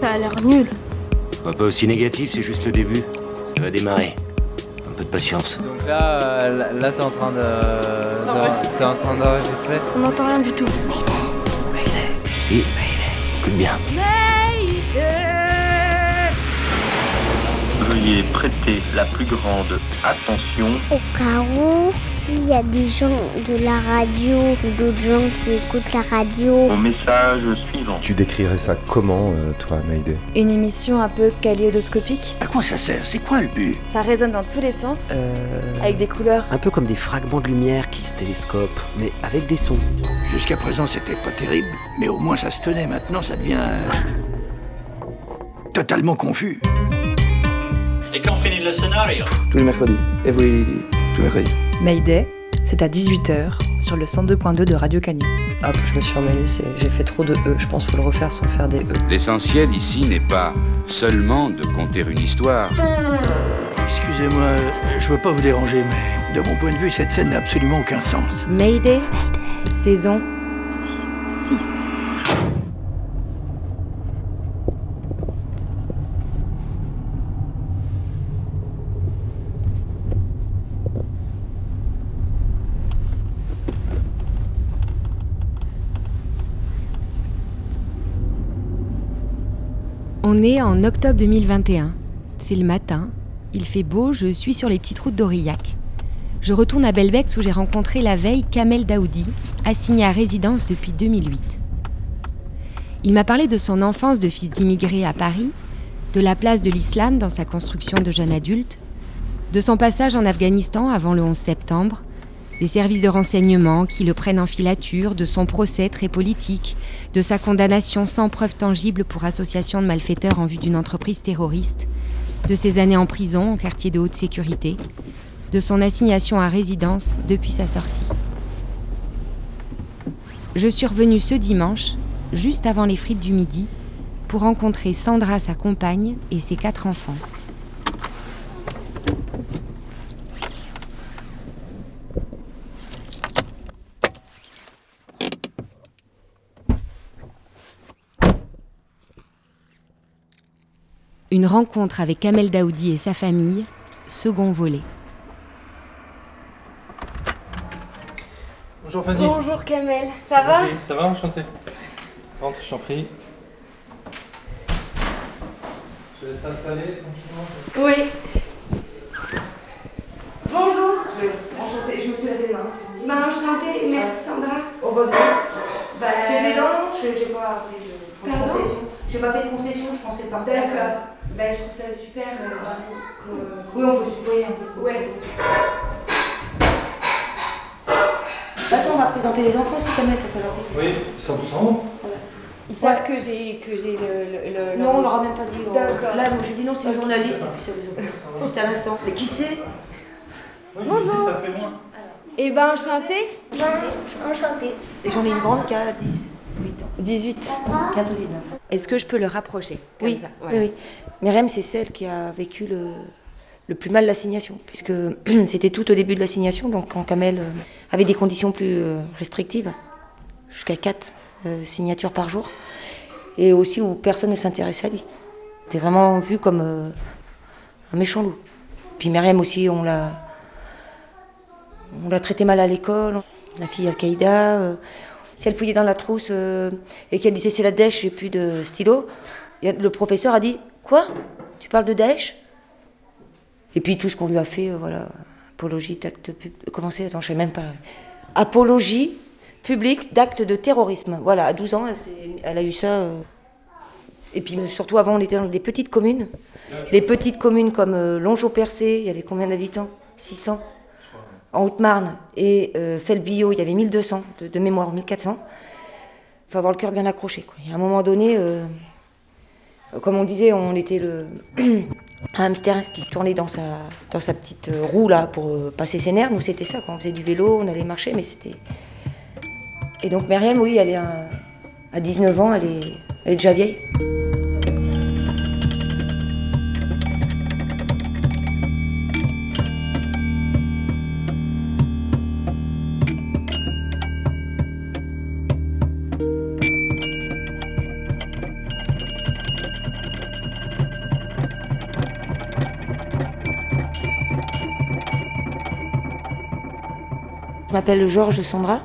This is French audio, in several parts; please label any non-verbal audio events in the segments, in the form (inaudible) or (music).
Ça a l'air nul. Pas, pas aussi négatif, c'est juste le début. Ça va démarrer. Un peu de patience. Donc là, euh, là, là, t'es en train de. D'enregistrer. T'es en train d'enregistrer. On n'entend rien du tout. Si, écoute bien. Veuillez prêter la plus grande attention. Au cas où, s'il y a des gens de la radio ou d'autres gens qui écoutent la radio, au message suivant. Tu décrirais ça comment, euh, toi, Maïdé Une émission un peu kaléidoscopique. À quoi ça sert? C'est quoi le but? Ça résonne dans tous les sens, Euh, avec des couleurs. Un peu comme des fragments de lumière qui se télescopent, mais avec des sons. Jusqu'à présent, c'était pas terrible, mais au moins ça se tenait. Maintenant, ça devient. euh, totalement confus. Et quand finit le scénario? Tous les mercredis. Every... Tous les mercredis. Mayday, c'est à 18h sur le 102.2 de Radio Canu. Hop, je me suis emmêlée, c'est- j'ai fait trop de E, je pense qu'il faut le refaire sans faire des E. L'essentiel ici n'est pas seulement de conter une histoire. Excusez-moi, je veux pas vous déranger, mais de mon point de vue, cette scène n'a absolument aucun sens. Mayday, saison 6. 6. On est en octobre 2021. C'est le matin, il fait beau, je suis sur les petites routes d'Aurillac. Je retourne à Belbex où j'ai rencontré la veille Kamel Daoudi, assigné à résidence depuis 2008. Il m'a parlé de son enfance de fils d'immigrés à Paris, de la place de l'islam dans sa construction de jeune adulte, de son passage en Afghanistan avant le 11 septembre, des services de renseignement qui le prennent en filature, de son procès très politique, de sa condamnation sans preuve tangible pour association de malfaiteurs en vue d'une entreprise terroriste, de ses années en prison en quartier de haute sécurité, de son assignation à résidence depuis sa sortie. Je suis revenue ce dimanche, juste avant les frites du midi, pour rencontrer Sandra, sa compagne, et ses quatre enfants. Une rencontre avec Kamel Daoudi et sa famille, second volet. Bonjour Fanny. Bonjour Kamel, ça va Ça va, enchanté. Rentre, je t'en prie. Je te laisse t'installer tranquillement. Oui. Bonjour. Enchantée, je me suis lavé les mains. Bah enchantée, merci Sandra. Au bon Bah, C'est des dents, je j'ai pas fait de, concession. J'ai pas fait de concession, je pensais partir. D'accord. Bah je trouve ça super. euh, bravo. que- Oui, on peut se un peu. Ouais. Attends, on va présenter les enfants aussi, Kamel, t'as présenté. Oui, 100%. Ils savent que j'ai que j'ai le, le, le- Non, on leur a même pas dit. D'accord. Là, moi, j'ai dit non, c'était une journaliste, et puis ça les a Juste à l'instant. Mais qui c'est? Moi, je dis, ça fait moins. Eh ben enchantée. enchantée. Et j'en ai une grande qui a 18 ans. 18. Bientôt 19. Est-ce que je peux le rapprocher comme Oui, ça Voilà. oui, oui. Myriam, c'est celle qui a vécu le, le plus mal l'assignation, puisque (clears throat) c'était tout au début de l'assignation, donc quand Kamel euh, avait des conditions plus euh, restrictives, jusqu'à 4 signatures par jour, et aussi où personne ne s'intéressait à lui. C'était vraiment vu comme euh, un méchant loup. Puis Myriam aussi, on l'a, on l'a traité mal à l'école, la fille Al-Qaïda. Si elle fouillait dans la trousse euh, et qu'elle disait c'est la Daesh, j'ai plus de stylo, le professeur a dit Quoi? Tu parles de Daesh Et puis tout ce qu'on lui a fait, euh, voilà, apologie d'acte pub- Comment c'est? Attends, je sais même pas. Apologie publique d'actes de terrorisme. Voilà, à 12 ans, elle, a eu ça. euh. Et puis surtout avant, on était dans des petites communes. Les petites communes comme Longeau-Percé, il y avait combien d'habitants? 600 en Haute-Marne et euh, il y avait 1200 de, mémoire, 1400. Il faut avoir le cœur bien accroché. Quoi. Et à un moment donné, euh, comme on disait, on était le (clears throat) un hamster qui se tournait dans sa, petite euh, roue là pour euh, passer ses nerfs. Nous, c'était ça. Quand on faisait du vélo, on allait marcher, mais c'était. Et donc, Myriam, oui, elle est à 19 ans, elle est déjà vieille. Je m'appelle Georges Sandra,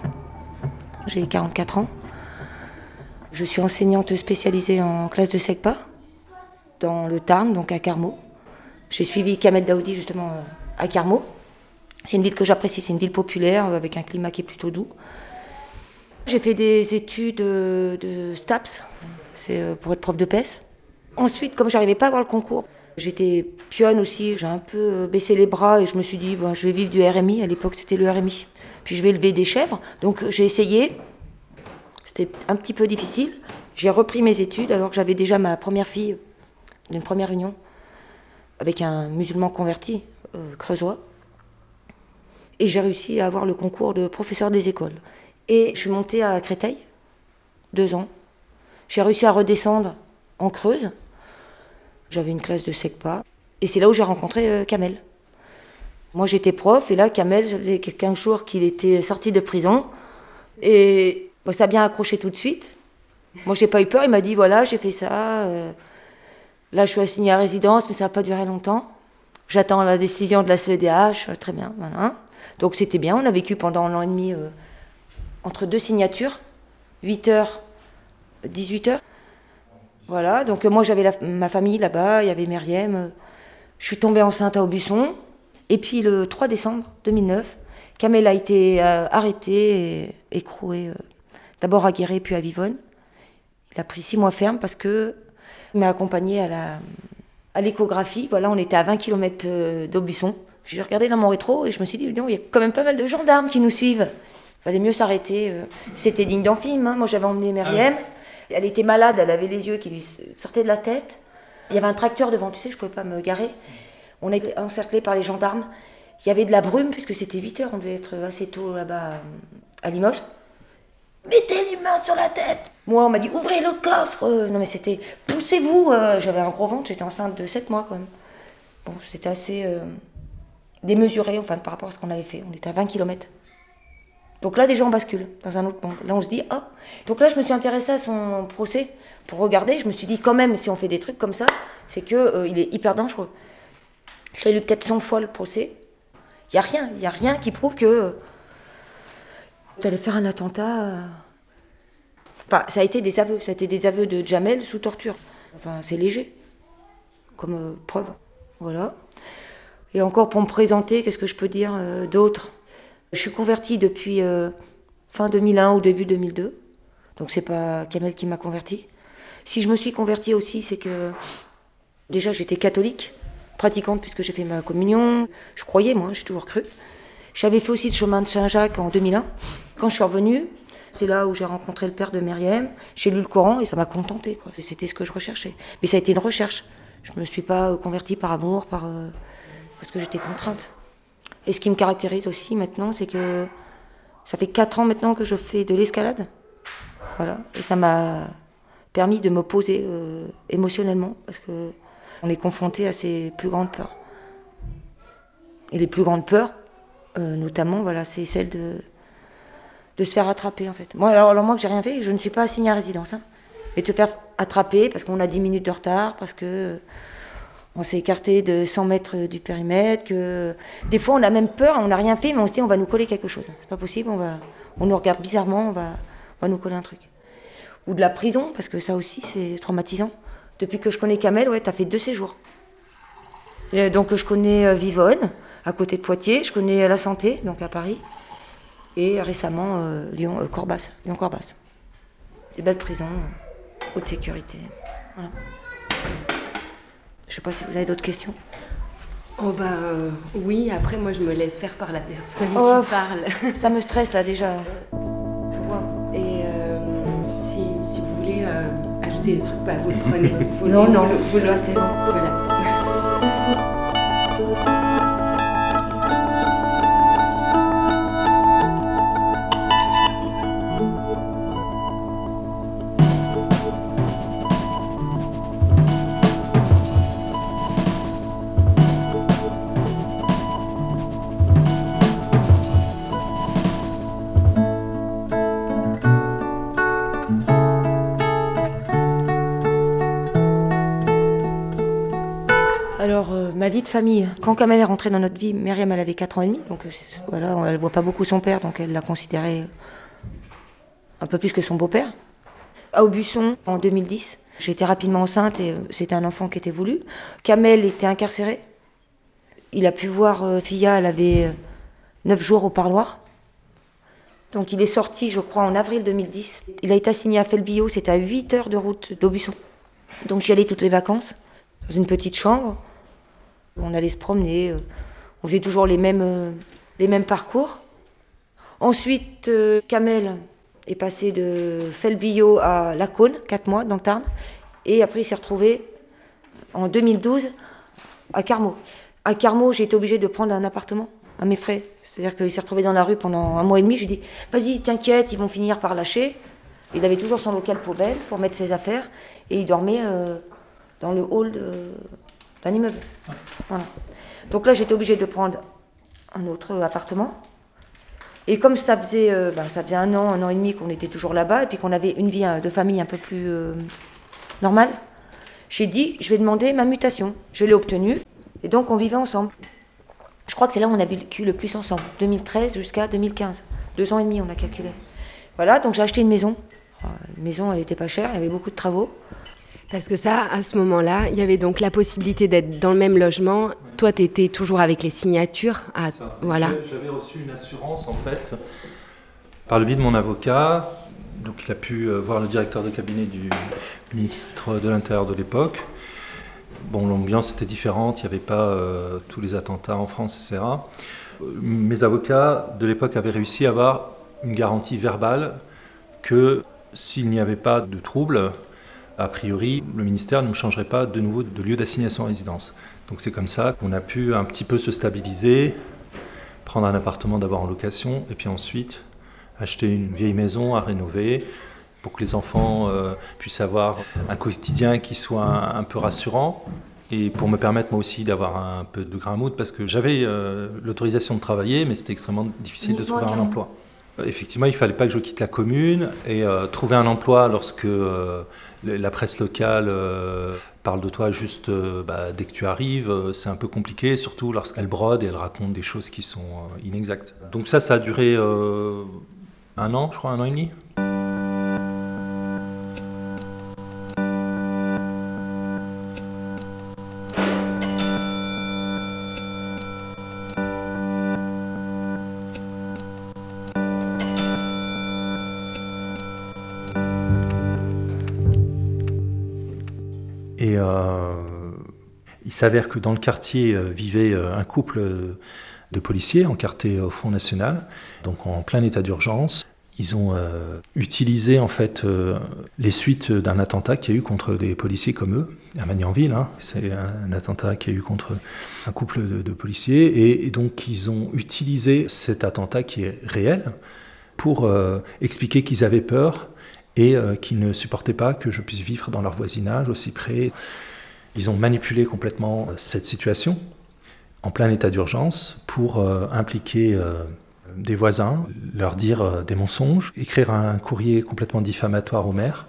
j'ai 44 ans. Je suis enseignante spécialisée en classe de SECPA dans le Tarn, donc à Carmaux. J'ai suivi Kamel Daoudi justement euh, à Carmaux. C'est une ville que j'apprécie, c'est une ville populaire avec un climat qui est plutôt doux. J'ai fait des études euh, de STAPS, c'est euh, pour être prof de PES. Ensuite, comme j'arrivais pas à avoir le concours, j'étais pionne aussi, j'ai un peu baissé les bras et je me suis dit, bon, je vais vivre du RMI, à l'époque c'était le RMI. Puis je vais élever des chèvres, donc j'ai essayé, c'était un petit peu difficile. J'ai repris mes études alors que j'avais déjà ma première fille d'une première union avec un musulman converti, euh, creusois. Et j'ai réussi à avoir le concours de professeur des écoles. Et je suis montée à Créteil, deux ans. J'ai réussi à redescendre en Creuse. J'avais une classe de SECPA. Et c'est là où j'ai rencontré euh, Kamel. Moi j'étais prof, et là Kamel, ça faisait 15 jours qu'il était sorti de prison. Et ça a bien accroché tout de suite. Moi j'ai pas eu peur, il m'a dit voilà, j'ai fait ça. Euh, Là, je suis assignée à résidence, mais ça n'a pas duré longtemps. J'attends la décision de la CEDH, très bien. Donc c'était bien, on a vécu pendant un an et demi euh, entre deux signatures, 8 heures, 18 heures. Voilà, donc euh, moi j'avais ma famille là-bas, il y avait Myriam. je suis tombée enceinte à Aubusson. Et puis le 3 décembre 2009, Kamel a été euh, arrêté et écroué d'abord à Guéret puis à Vivonne. Il a pris six mois ferme parce que il m'a accompagné à la à l'échographie. Voilà, on était à 20 km euh, d'Aubusson. J'ai regardé dans mon rétro et je me suis dit, il y a quand même pas mal de gendarmes qui nous suivent. Il fallait mieux s'arrêter. Euh. C'était digne d'un film. Hein. Moi, j'avais emmené Myriam. Ah elle était malade, elle avait les yeux qui lui sortaient de la tête. Il y avait un tracteur devant, tu sais, je pouvais pas me garer. On était encerclés par les gendarmes. Il y avait de la brume, puisque c'était 8 heures, on devait être assez tôt là-bas à Limoges. Mettez les mains sur la tête Moi, on m'a dit ouvrez le coffre Non, mais c'était poussez-vous euh, J'avais un gros ventre, j'étais enceinte de 7 mois quand même. Bon, c'était assez euh, démesuré enfin, par rapport à ce qu'on avait fait. On était à 20 km. Donc là, des gens basculent dans un autre monde. Là, on se dit ah Donc là, je me suis intéressée à son procès pour regarder. Je me suis dit quand même, si on fait des trucs comme ça, c'est qu'il euh, il est hyper dangereux. Je l'ai lu peut-être 100 fois le procès. Il n'y a rien, il n'y a rien qui prouve que T'allais faire un attentat. Euh. Enfin, ça a été des aveux. Ça a été des aveux de Jamel sous torture. Enfin, c'est léger. Comme euh, preuve. Voilà. Et encore pour me présenter, qu'est-ce que je peux dire euh, d'autre? Je suis convertie depuis fin 2001 ou début 2002. Donc c'est pas Kamel qui m'a convertie. Si je me suis convertie aussi, c'est que déjà j'étais catholique, pratiquante puisque j'ai fait ma communion. Je croyais, moi, j'ai toujours cru. J'avais fait aussi le chemin de Saint-Jacques en 2001. Quand je suis revenue, c'est là où j'ai rencontré le père de Myriam. J'ai lu le Coran et ça m'a contentée. C'était ce que je recherchais. Mais ça a été une recherche. Je ne me suis pas convertie par amour, par, euh, parce que j'étais contrainte. Et ce qui me caractérise aussi maintenant, c'est que ça fait 4 ans maintenant que je fais de l'escalade. Voilà. Et ça m'a permis de me poser euh, émotionnellement parce que on est confronté à ses plus grandes peurs. Et les plus grandes peurs, euh, notamment, voilà, c'est celle de, se faire attraper, en fait. Moi, alors, moi, que j'ai rien fait, je ne suis pas assignée à résidence. Hein. Mais te faire attraper parce qu'on a 10 minutes de retard, parce que on s'est écarté de 100 mètres du périmètre, que des fois on a même peur, on n'a rien fait, mais on se dit on va nous coller quelque chose. C'est pas possible, on, va, on nous regarde bizarrement, on va, on va nous coller un truc. Ou de la prison, parce que ça aussi c'est traumatisant. Depuis que je connais Kamel, ouais, t'as fait deux séjours. Et donc je connais euh, Vivonne, à côté de Poitiers. Je connais la santé, donc à Paris. Et récemment, euh, Lyon, euh, Corbas, Lyon Corbas. Des belles prisons, euh, haute sécurité. Voilà. Je sais pas si vous avez d'autres questions. Oh bah oui, après moi je me laisse faire par la personne oh, qui parle. (laughs) Ça me stresse là déjà. Et si, si, vous voulez des trucs, bah, vous le prenez. Vous non, non, vous, vous, le, c'est bon. Voilà. Ma vie de famille, quand Kamel est rentrée dans notre vie, Myriam elle avait 4 ans et demi, donc euh, voilà, elle voit pas beaucoup son père, donc elle l'a considéré un peu plus que son beau-père. À Aubusson, en 2010, j'étais rapidement enceinte et c'était un enfant qui était voulu. Kamel était incarcéré. Il a pu voir Fia, elle avait 9 jours au parloir. Donc il est sorti, je crois, en avril 2010. Il a été assigné à Felbio, c'était à 8 heures de route d'Aubusson. Donc j'y allais toutes les vacances, dans une petite chambre. On allait se promener, euh, on faisait toujours les mêmes, euh, parcours. Ensuite, euh, Kamel est passé de Felbio à Lacône, 4 mois dans le Tarn. Et après, il s'est retrouvé en 2012 à Carmaux. À Carmaux, j'ai été obligée de prendre un appartement à mes frais. C'est-à-dire qu'il s'est retrouvé dans la rue pendant un mois et demi. Je lui ai dit, vas-y, t'inquiète, ils vont finir par lâcher. Il avait toujours son local poubelle pour mettre ses affaires. Et il dormait dans le hall d'un immeuble. Donc là, j'étais obligée de prendre un autre appartement. Et comme ça faisait, euh, bah, ça faisait un an, un an et demi qu'on était toujours là-bas, et puis qu'on avait une vie de famille un peu plus euh, normale, j'ai dit, je vais demander ma mutation. Je l'ai obtenue, et donc on vivait ensemble. Je crois que c'est là où on a vécu le plus ensemble, 2013 jusqu'à 2015. Deux ans et demi, on a calculé. Voilà, donc j'ai acheté une maison. Une maison, elle n'était pas chère, il y avait beaucoup de travaux. Parce que ça, à ce moment-là, il y avait donc la possibilité d'être dans le même logement. Toi, tu étais toujours avec les signatures. À... Voilà. J'avais reçu une assurance, en fait, par le biais de mon avocat. Donc, il a pu euh, voir le directeur de cabinet du ministre de l'Intérieur de l'époque. Bon, l'ambiance était différente, il n'y avait pas euh, tous les attentats en France, etc. Mes avocats de l'époque avaient réussi à avoir une garantie verbale que s'il n'y avait pas de trouble, a priori, le ministère ne changerait pas de nouveau de lieu d'assignation à résidence. Donc c'est comme ça qu'on a pu un petit peu se stabiliser, prendre un appartement d'abord en location, et puis ensuite acheter une vieille maison à rénover pour que les enfants euh, puissent avoir un quotidien qui soit un, peu rassurant, et pour me permettre moi aussi d'avoir un peu de grain parce que j'avais euh, l'autorisation de travailler, mais c'était extrêmement difficile de trouver un emploi. Effectivement, il ne fallait pas que je quitte la commune et euh, trouver un emploi lorsque euh, la presse locale euh, parle de toi juste bah, dès que tu arrives, c'est un peu compliqué, surtout lorsqu'elle brode et elle raconte des choses qui sont inexactes. Donc ça, ça a duré un an, je crois, un an et demi. S'avère que dans le quartier euh, vivait euh, un couple euh, de policiers encartés au Front National, donc en plein état d'urgence. Ils ont utilisé en fait les suites d'un attentat qu'il y a eu contre des policiers comme eux, à Magnanville. Hein. C'est un, attentat qu'il y a eu contre un couple de, policiers. Et, donc ils ont utilisé cet attentat qui est réel pour expliquer qu'ils avaient peur et qu'ils ne supportaient pas que je puisse vivre dans leur voisinage aussi près. Ils ont manipulé complètement euh, cette situation en plein état d'urgence pour euh, impliquer euh, des voisins, leur dire des mensonges, écrire un courrier complètement diffamatoire au maire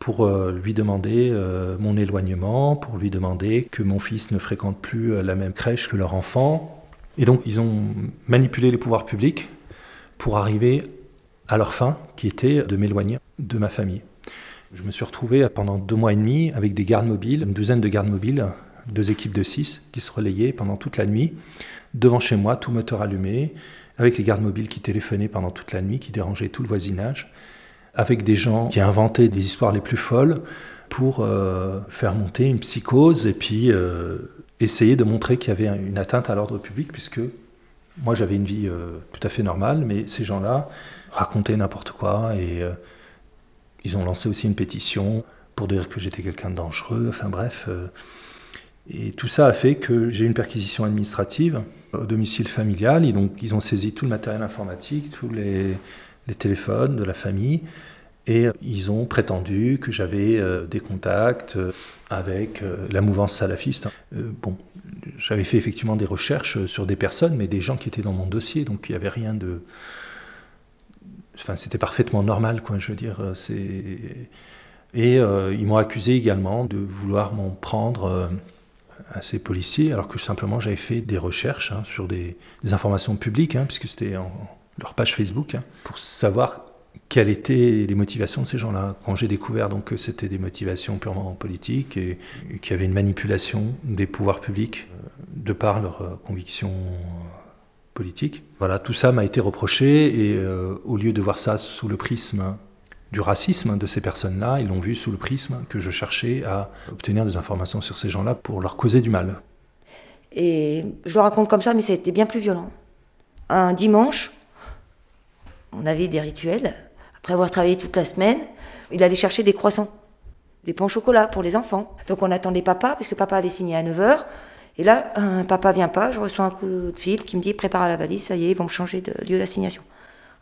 pour lui demander mon éloignement, pour lui demander que mon fils ne fréquente plus la même crèche que leur enfant. Et donc ils ont manipulé les pouvoirs publics pour arriver à leur fin, qui était de m'éloigner de ma famille. Je me suis retrouvé pendant deux mois et demi avec des gardes mobiles, une douzaine de gardes mobiles, deux équipes de six qui se relayaient pendant toute la nuit, devant chez moi, tout moteur allumé, avec les gardes mobiles qui téléphonaient pendant toute la nuit, qui dérangeaient tout le voisinage, avec des gens qui inventaient des histoires les plus folles pour euh, faire monter une psychose et puis euh, essayer de montrer qu'il y avait une atteinte à l'ordre public, puisque moi j'avais une vie euh, tout à fait normale, mais ces gens-là racontaient n'importe quoi et ils ont lancé aussi une pétition pour dire que j'étais quelqu'un de dangereux, enfin bref. Euh, et tout ça a fait que j'ai une perquisition administrative au domicile familial. Donc, ils ont saisi tout le matériel informatique, tous les, téléphones de la famille. Et ils ont prétendu que j'avais euh, des contacts euh, avec la mouvance salafiste. bon, j'avais fait effectivement des recherches sur des personnes, mais des gens qui étaient dans mon dossier, donc il n'y avait rien de, Enfin, c'était parfaitement normal, quoi. Je veux dire, euh, c'est. Et euh, ils m'ont accusé également de vouloir m'en prendre euh, à ces policiers, alors que simplement j'avais fait des recherches hein, sur des, informations publiques, hein, puisque c'était leur page Facebook, hein, pour savoir quelles étaient les motivations de ces gens-là. Quand j'ai découvert donc que c'était des motivations purement politiques et, qu'il y avait une manipulation des pouvoirs publics de par leurs convictions politiques, voilà, tout ça m'a été reproché et au lieu de voir ça sous le prisme du racisme de ces personnes-là, ils l'ont vu sous le prisme que je cherchais à obtenir des informations sur ces gens-là pour leur causer du mal. Et je le raconte comme ça, mais ça a été bien plus violent. Un dimanche, on avait des rituels. Après avoir travaillé toute la semaine, il allait chercher des croissants, des pains au chocolat pour les enfants. Donc on attendait papa, parce que papa allait signer à 9h. Et là, un papa vient pas, je reçois un coup de fil qui me dit prépare la valise, ça y est, ils vont me changer de lieu d'assignation.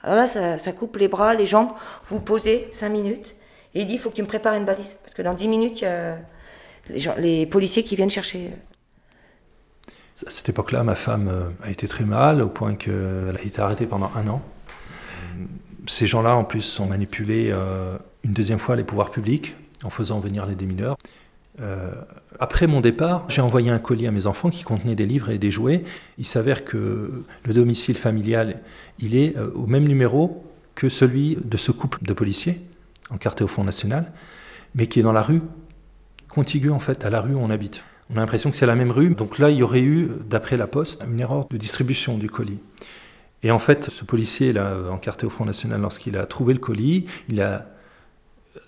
Alors là, ça, coupe les bras, les jambes. Vous posez 5 minutes. Et il dit, il faut que tu me prépares une balise. Parce que dans 10 minutes, il y a les, policiers qui viennent chercher. À cette époque-là, ma femme euh, a été très mal, au point qu'elle a été arrêtée pendant un an. Ces gens-là, en plus, ont manipulé euh, une deuxième fois les pouvoirs publics en faisant venir les démineurs. Euh, après mon départ, j'ai envoyé un colis à mes enfants qui contenait des livres et des jouets. Il s'avère que le domicile familial, il est euh, au même numéro que celui de ce couple de policiers, encarté au Front National, mais qui est dans la rue, contiguë en fait à la rue où on habite. On a l'impression que c'est la même rue, donc là il y aurait eu, d'après la Poste, une erreur de distribution du colis. Et en fait, ce policier là, encarté au Front National, lorsqu'il a trouvé le colis, il a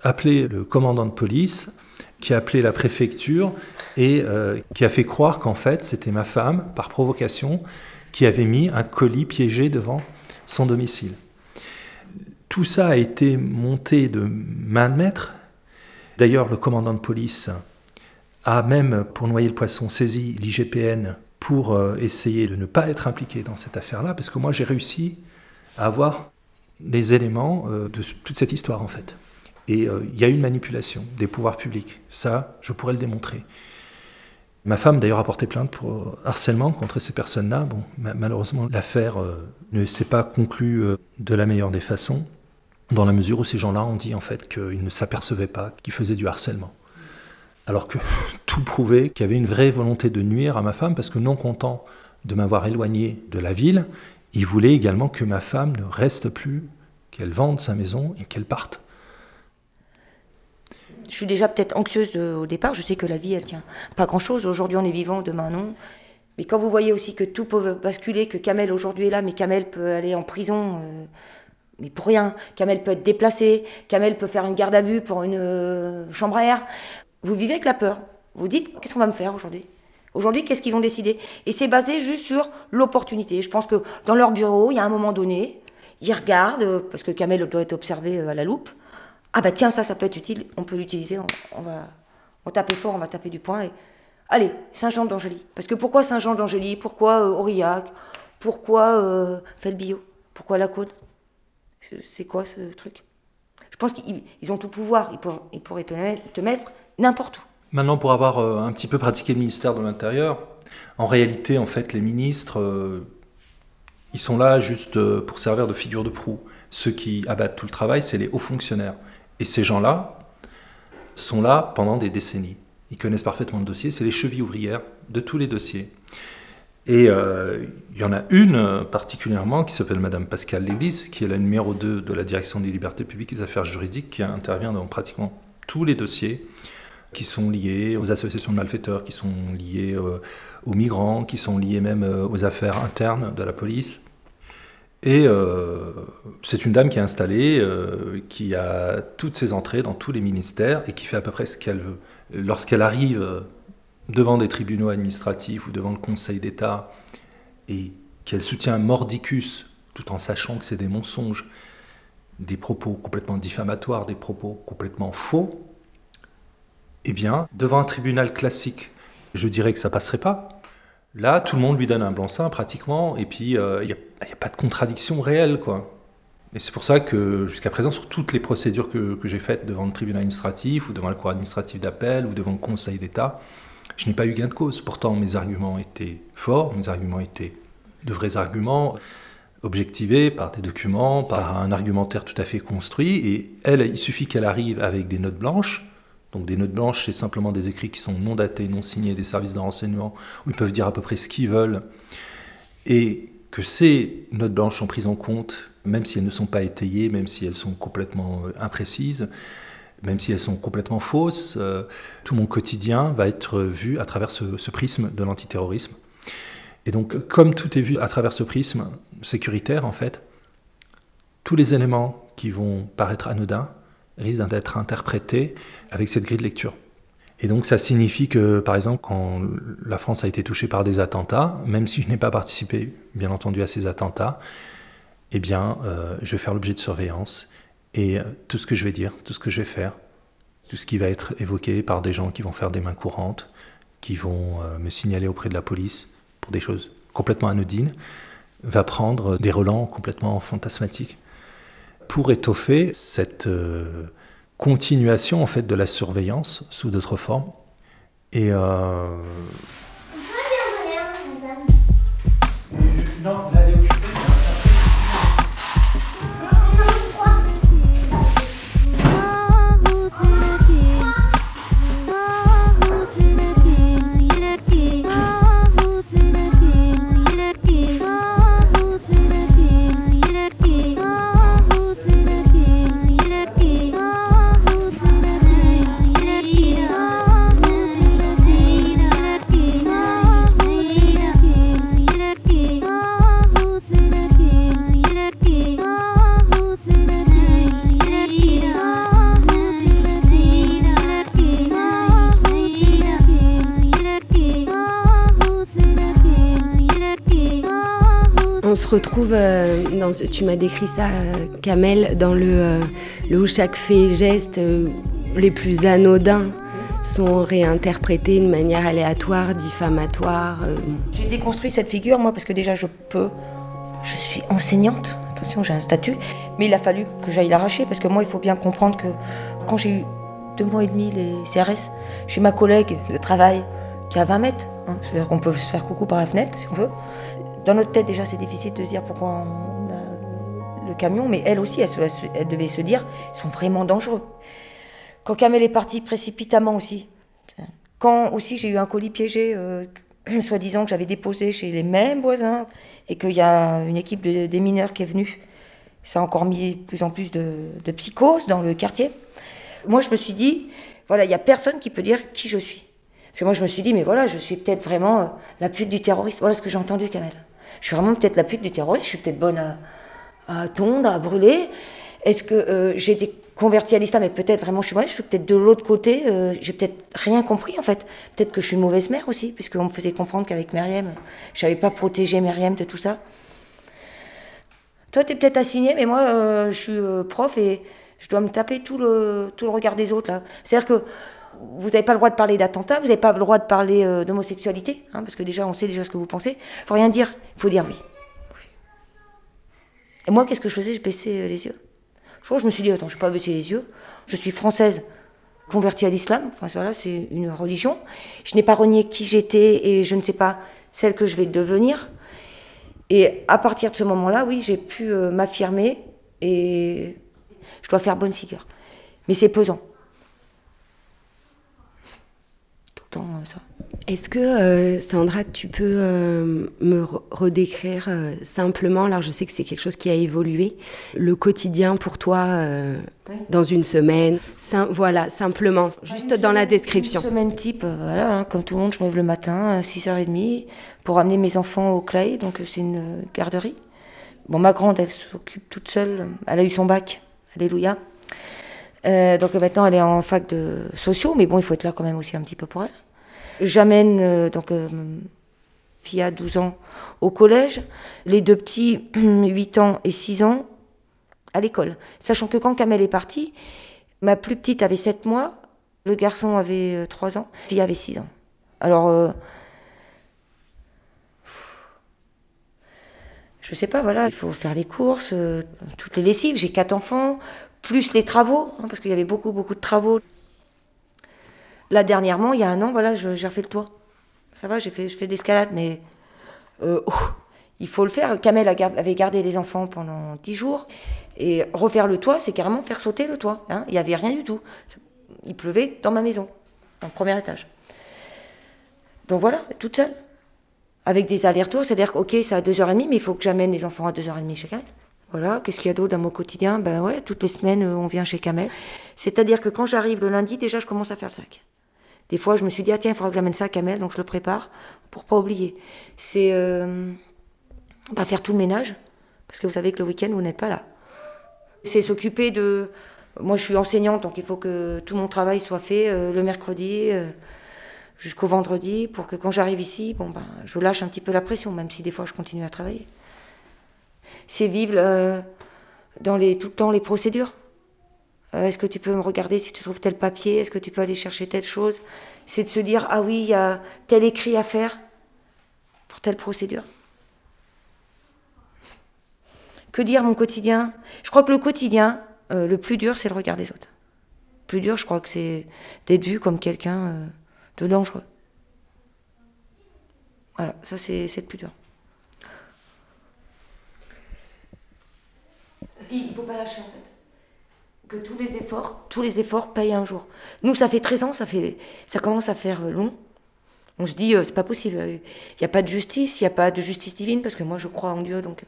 appelé le commandant de police qui a appelé la préfecture et euh, qui a fait croire qu'en fait c'était ma femme, par provocation, qui avait mis un colis piégé devant son domicile. Tout ça a été monté de main de maître. D'ailleurs, le commandant de police a même, pour noyer le poisson, saisi l'IGPN pour euh, essayer de ne pas être impliqué dans cette affaire-là, parce que moi j'ai réussi à avoir des éléments euh, de toute cette histoire en fait. Et euh, il y a une manipulation des pouvoirs publics. Ça, je pourrais le démontrer. Ma femme, d'ailleurs, a porté plainte pour harcèlement contre ces personnes-là. Bon, malheureusement, l'affaire euh, ne s'est pas conclue euh, de la meilleure des façons, dans la mesure où ces gens-là ont dit en fait qu'ils ne s'apercevaient pas qu'ils faisaient du harcèlement. Alors que (laughs) tout prouvait qu'il y avait une vraie volonté de nuire à ma femme, parce que non content de m'avoir éloigné de la ville, il voulait également que ma femme ne reste plus, qu'elle vende sa maison et qu'elle parte je suis déjà peut-être anxieuse au départ. Je sais que la vie, elle tient pas grand-chose. Aujourd'hui, on est vivant, demain non. Mais quand vous voyez aussi que tout peut basculer, que Kamel aujourd'hui est là, mais Kamel peut aller en prison, euh, mais pour rien. Kamel peut être déplacé, Kamel peut faire une garde à vue pour une euh, chambre à air. Vous vivez avec la peur. Vous dites, qu'est-ce qu'on va me faire aujourd'hui? Aujourd'hui, qu'est-ce qu'ils vont décider? Et c'est basé juste sur l'opportunité. Je pense que dans leur bureau, il y a un moment donné, ils regardent, parce que Kamel doit être observé euh, à la loupe, ah bah tiens, ça, ça peut être utile, on peut l'utiliser, on, va on taper fort, on va taper du poing. Et... Allez, Saint-Jean d'Angély. Parce que pourquoi Saint-Jean d'Angély? Pourquoi euh, Aurillac? Pourquoi euh, Felbio Pourquoi la Côte C'est quoi ce truc? Je pense qu'ils ont tout pouvoir, ils, pourraient te, mettre n'importe où. Maintenant, pour avoir euh, un petit peu pratiqué le ministère de l'Intérieur, en réalité, en fait, les ministres, euh, ils sont là juste pour servir de figure de proue. Ceux qui abattent tout le travail, c'est les hauts fonctionnaires. Et ces gens-là sont là pendant des décennies. Ils connaissent parfaitement le dossier, c'est les chevilles ouvrières de tous les dossiers. Et euh, il y en a une particulièrement qui s'appelle Madame Pascale Léglise, qui est la numéro 2 de la direction des libertés publiques et des affaires juridiques, qui intervient dans pratiquement tous les dossiers qui sont liés aux associations de malfaiteurs, qui sont liés euh, aux migrants, qui sont liés même euh, aux affaires internes de la police. Et euh, c'est une dame qui est installée, euh, qui a toutes ses entrées dans tous les ministères et qui fait à peu près ce qu'elle veut. Lorsqu'elle arrive devant des tribunaux administratifs ou devant le Conseil d'État et qu'elle soutient Mordicus tout en sachant que c'est des mensonges, des propos complètement diffamatoires, des propos complètement faux, eh bien, devant un tribunal classique, je dirais que ça passerait pas. Là, tout le monde lui donne un blanc-seing pratiquement, et puis euh, il n'y a, pas de contradiction réelle, quoi. Et c'est pour ça que jusqu'à présent, sur toutes les procédures que, j'ai faites devant le tribunal administratif, ou devant la cour administrative d'appel, ou devant le Conseil d'État, je n'ai pas eu gain de cause. Pourtant, mes arguments étaient forts, mes arguments étaient de vrais arguments, objectivés par des documents, par un argumentaire tout à fait construit, et elle, il suffit qu'elle arrive avec des notes blanches, Donc des notes blanches, c'est simplement des écrits qui sont non datés, non signés des services de renseignement, où ils peuvent dire à peu près ce qu'ils veulent. Et que ces notes blanches sont prises en compte, même si elles ne sont pas étayées, même si elles sont complètement euh, imprécises, même si elles sont complètement fausses, euh, tout mon quotidien va être vu à travers ce, ce prisme de l'antiterrorisme. Et donc, comme tout est vu à travers ce prisme sécuritaire, en fait, tous les éléments qui vont paraître anodins risquent d'être interprétés avec cette grille de lecture. Et donc ça signifie que, par exemple, quand la France a été touchée par des attentats, même si je n'ai pas participé, bien entendu, à ces attentats, eh bien, euh, je vais faire l'objet de surveillance. Et euh, tout ce que je vais dire, tout ce que je vais faire, tout ce qui va être évoqué par des gens qui vont faire des mains courantes, qui vont euh, me signaler auprès de la police pour des choses complètement anodines, va prendre des relents complètement fantasmatiques pour étoffer cette continuation en fait de la surveillance sous d'autres formes. Et euh... se retrouve, euh, tu m'as décrit ça, euh, Kamel, dans le, euh, le où chaque fait et geste les plus anodins sont réinterprétés de manière aléatoire, diffamatoire. J'ai déconstruit cette figure, moi, parce que déjà, je peux. Je suis enseignante. Attention, j'ai un statut. Mais il a fallu que j'aille l'arracher, parce que moi, il faut bien comprendre que quand j'ai eu deux mois et demi les CRS, chez ma collègue de travail, qui est à 20 mètres, hein, peut se faire coucou par la fenêtre, si on veut. Dans notre tête, déjà, c'est difficile de se dire pourquoi on a le, camion, mais elle aussi, elle, devait se dire, ils sont vraiment dangereux. Quand Kamel est parti précipitamment aussi, quand aussi j'ai eu un colis piégé, euh, (clears throat) soi-disant que j'avais déposé chez les mêmes voisins, et qu'il y a une équipe de, des mineurs qui est venue, ça a encore mis plus en plus de, de psychose dans le quartier. Moi, je me suis dit, voilà, il n'y a personne qui peut dire qui je suis. Parce que moi, je me suis dit, mais voilà, je suis peut-être vraiment euh, la pute du terroriste. Voilà ce que j'ai entendu, Kamel. Je suis vraiment peut-être la pute du terroriste, je suis peut-être bonne à, à tondre, à brûler. Est-ce que euh, j'ai été convertie à l'islam, mais peut-être vraiment je suis mauvaise, je suis peut-être de l'autre côté, euh, j'ai peut-être rien compris en fait. Peut-être que je suis mauvaise mère aussi, puisqu'on me faisait comprendre qu'avec Myriam, je n'avais pas protégé Myriam de tout ça. Toi, tu es peut-être assigné, mais moi, euh, je suis euh, prof et je dois me taper tout le, tout le regard des autres là. C'est-à-dire que vous n'avez pas le droit de parler d'attentat, vous n'avez pas le droit de parler euh, d'homosexualité, hein, parce que déjà, on sait déjà ce que vous pensez. Il faut rien dire, il faut dire oui. Et moi, qu'est-ce que je faisais? Je baissais euh, les yeux. Je me suis dit, attends, je ne vais pas baisser les yeux. Je suis française, convertie à l'islam. Enfin, voilà, c'est une religion. Je n'ai pas renié qui j'étais et je ne sais pas celle que je vais devenir. Et à partir de ce moment-là, oui, j'ai pu euh, m'affirmer et je dois faire bonne figure. Mais c'est pesant. Euh, ça. Est-ce que, euh, Sandra, tu peux euh, me re- redécrire euh, simplement, alors je sais que c'est quelque chose qui a évolué, le quotidien pour toi Oui. dans une semaine? Sim- Voilà, simplement, juste dans la description. Une semaine type, voilà, hein, comme tout le monde, je me lève le matin à 6h30 pour amener mes enfants au CLAE, donc c'est une garderie. Bon, ma grande, elle s'occupe toute seule, elle a eu son bac, alléluia. Donc maintenant, elle est en fac de sociaux, mais bon, il faut être là quand même aussi un petit peu pour elle. J'amène euh, donc euh, fille à 12 ans au collège, les deux petits, (clears throat) 8 ans et 6 ans, à l'école. Sachant que quand Kamel est partie, ma plus petite avait 7 mois, le garçon avait euh, 3 ans, la fille avait 6 ans. Alors, euh, je sais pas, voilà, il faut faire les courses, euh, toutes les lessives. J'ai quatre enfants, plus les travaux, hein, parce qu'il y avait beaucoup, beaucoup de travaux. Là, dernièrement, il y a un an, voilà, j'ai refait le toit. Ça va, j'ai fait, je fais de l'escalade, mais euh, il faut le faire. Kamel avait gardé les enfants pendant dix jours. Et refaire le toit, c'est carrément faire sauter le toit. hein. Il n'y avait rien du tout. il pleuvait dans ma maison, dans le premier étage. Donc voilà, toute seule. Avec des allers-retours, c'est-à-dire que, ok, c'est à 2h30, mais il faut que j'amène les enfants à 2h30 chez Kamel. Voilà, qu'est-ce qu'il y a d'autre dans mon quotidien? Ben ouais, toutes les semaines, euh, on vient chez Kamel. C'est-à-dire que quand j'arrive le lundi, déjà, je commence à faire le sac. Des fois, je me suis dit, ah tiens, il faudra que j'amène ça à Kamel, donc je le prépare pour pas oublier. C'est euh, faire tout le ménage, parce que vous savez que le week-end, vous n'êtes pas là. C'est s'occuper de. Moi, je suis enseignante, donc il faut que tout mon travail soit fait euh, le mercredi jusqu'au vendredi pour que quand j'arrive ici, bon, ben, je lâche un petit peu la pression, même si des fois je continue à travailler. C'est vivre euh, dans les, tout le temps les procédures. Euh, Est-ce que tu peux me regarder si tu trouves tel papier? Est-ce que tu peux aller chercher telle chose? C'est de se dire ah oui, il y a tel écrit à faire pour telle procédure. Que dire mon quotidien? Je crois que le quotidien, euh, le plus dur, c'est le regard des autres. Le plus dur, je crois que c'est d'être vu comme quelqu'un de dangereux. Voilà, ça c'est le plus dur. Il ne faut pas lâcher en fait. Que tous les efforts, tous les efforts payent un jour. Nous, ça fait 13 ans, ça, fait, ça commence à faire long. On se dit, euh, c'est pas possible. Il n'y a pas de justice, il n'y a pas de justice divine, parce que moi, je crois en Dieu. Donc...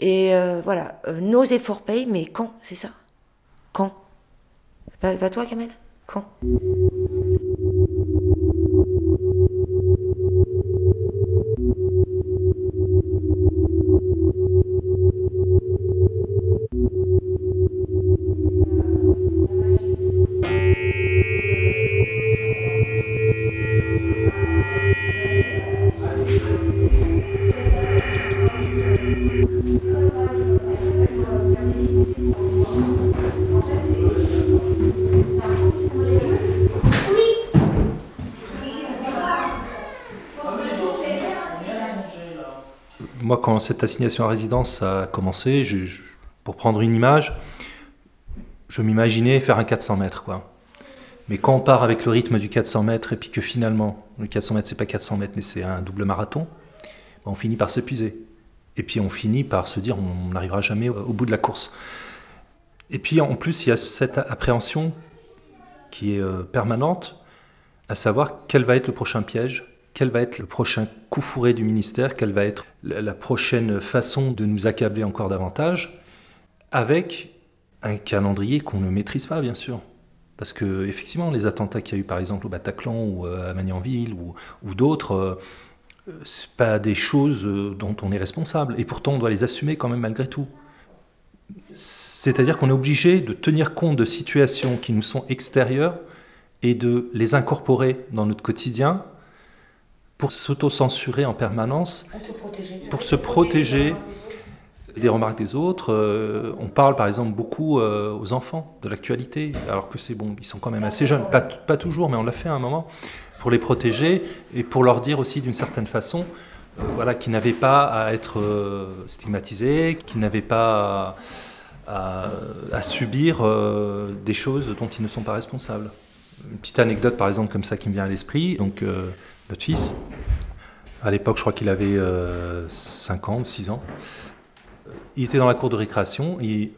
Et euh, voilà, euh, nos efforts payent, mais quand C'est ça? Quand? Pas toi, Kamel? Quand? Cette assignation à résidence a commencé, pour prendre une image, je m'imaginais faire un 400 mètres. Quoi. Mais quand on part avec le rythme du 400 mètres et puis que finalement, le 400 mètres, c'est pas 400 mètres, mais c'est un double marathon, ben, on finit par s'épuiser. Et puis on finit par se dire on n'arrivera jamais au au bout de la course. Et puis en plus, il y a cette appréhension qui est euh, permanente, à savoir quel va être le prochain piège, quel va être le prochain coup fourré du ministère, quelle va être la prochaine façon de nous accabler encore davantage, avec un calendrier qu'on ne maîtrise pas, bien sûr. Parce que, effectivement, les attentats qu'il y a eu, par exemple, au Bataclan ou euh, à Magnanville ou, ou d'autres, euh, c'est pas des choses euh, dont on est responsable. Et pourtant, on doit les assumer quand même malgré tout. C'est-à-dire qu'on est obligé de tenir compte de situations qui nous sont extérieures et de les incorporer dans notre quotidien pour s'auto-censurer en permanence, pour se protéger des remarques des autres. Euh, on parle par exemple beaucoup euh, aux enfants de l'actualité, alors que c'est bon, ils sont quand même assez jeunes, pas, toujours, mais on l'a fait à un moment, pour les protéger et pour leur dire aussi d'une certaine façon euh, voilà, qu'ils n'avaient pas à être stigmatisés, qu'ils n'avaient pas à, à- à subir des choses dont ils ne sont pas responsables. Une petite anecdote par exemple comme ça qui me vient à l'esprit, donc notre fils, à l'époque je crois qu'il avait 5 ans ou 6 ans, il était dans la cour de récréation et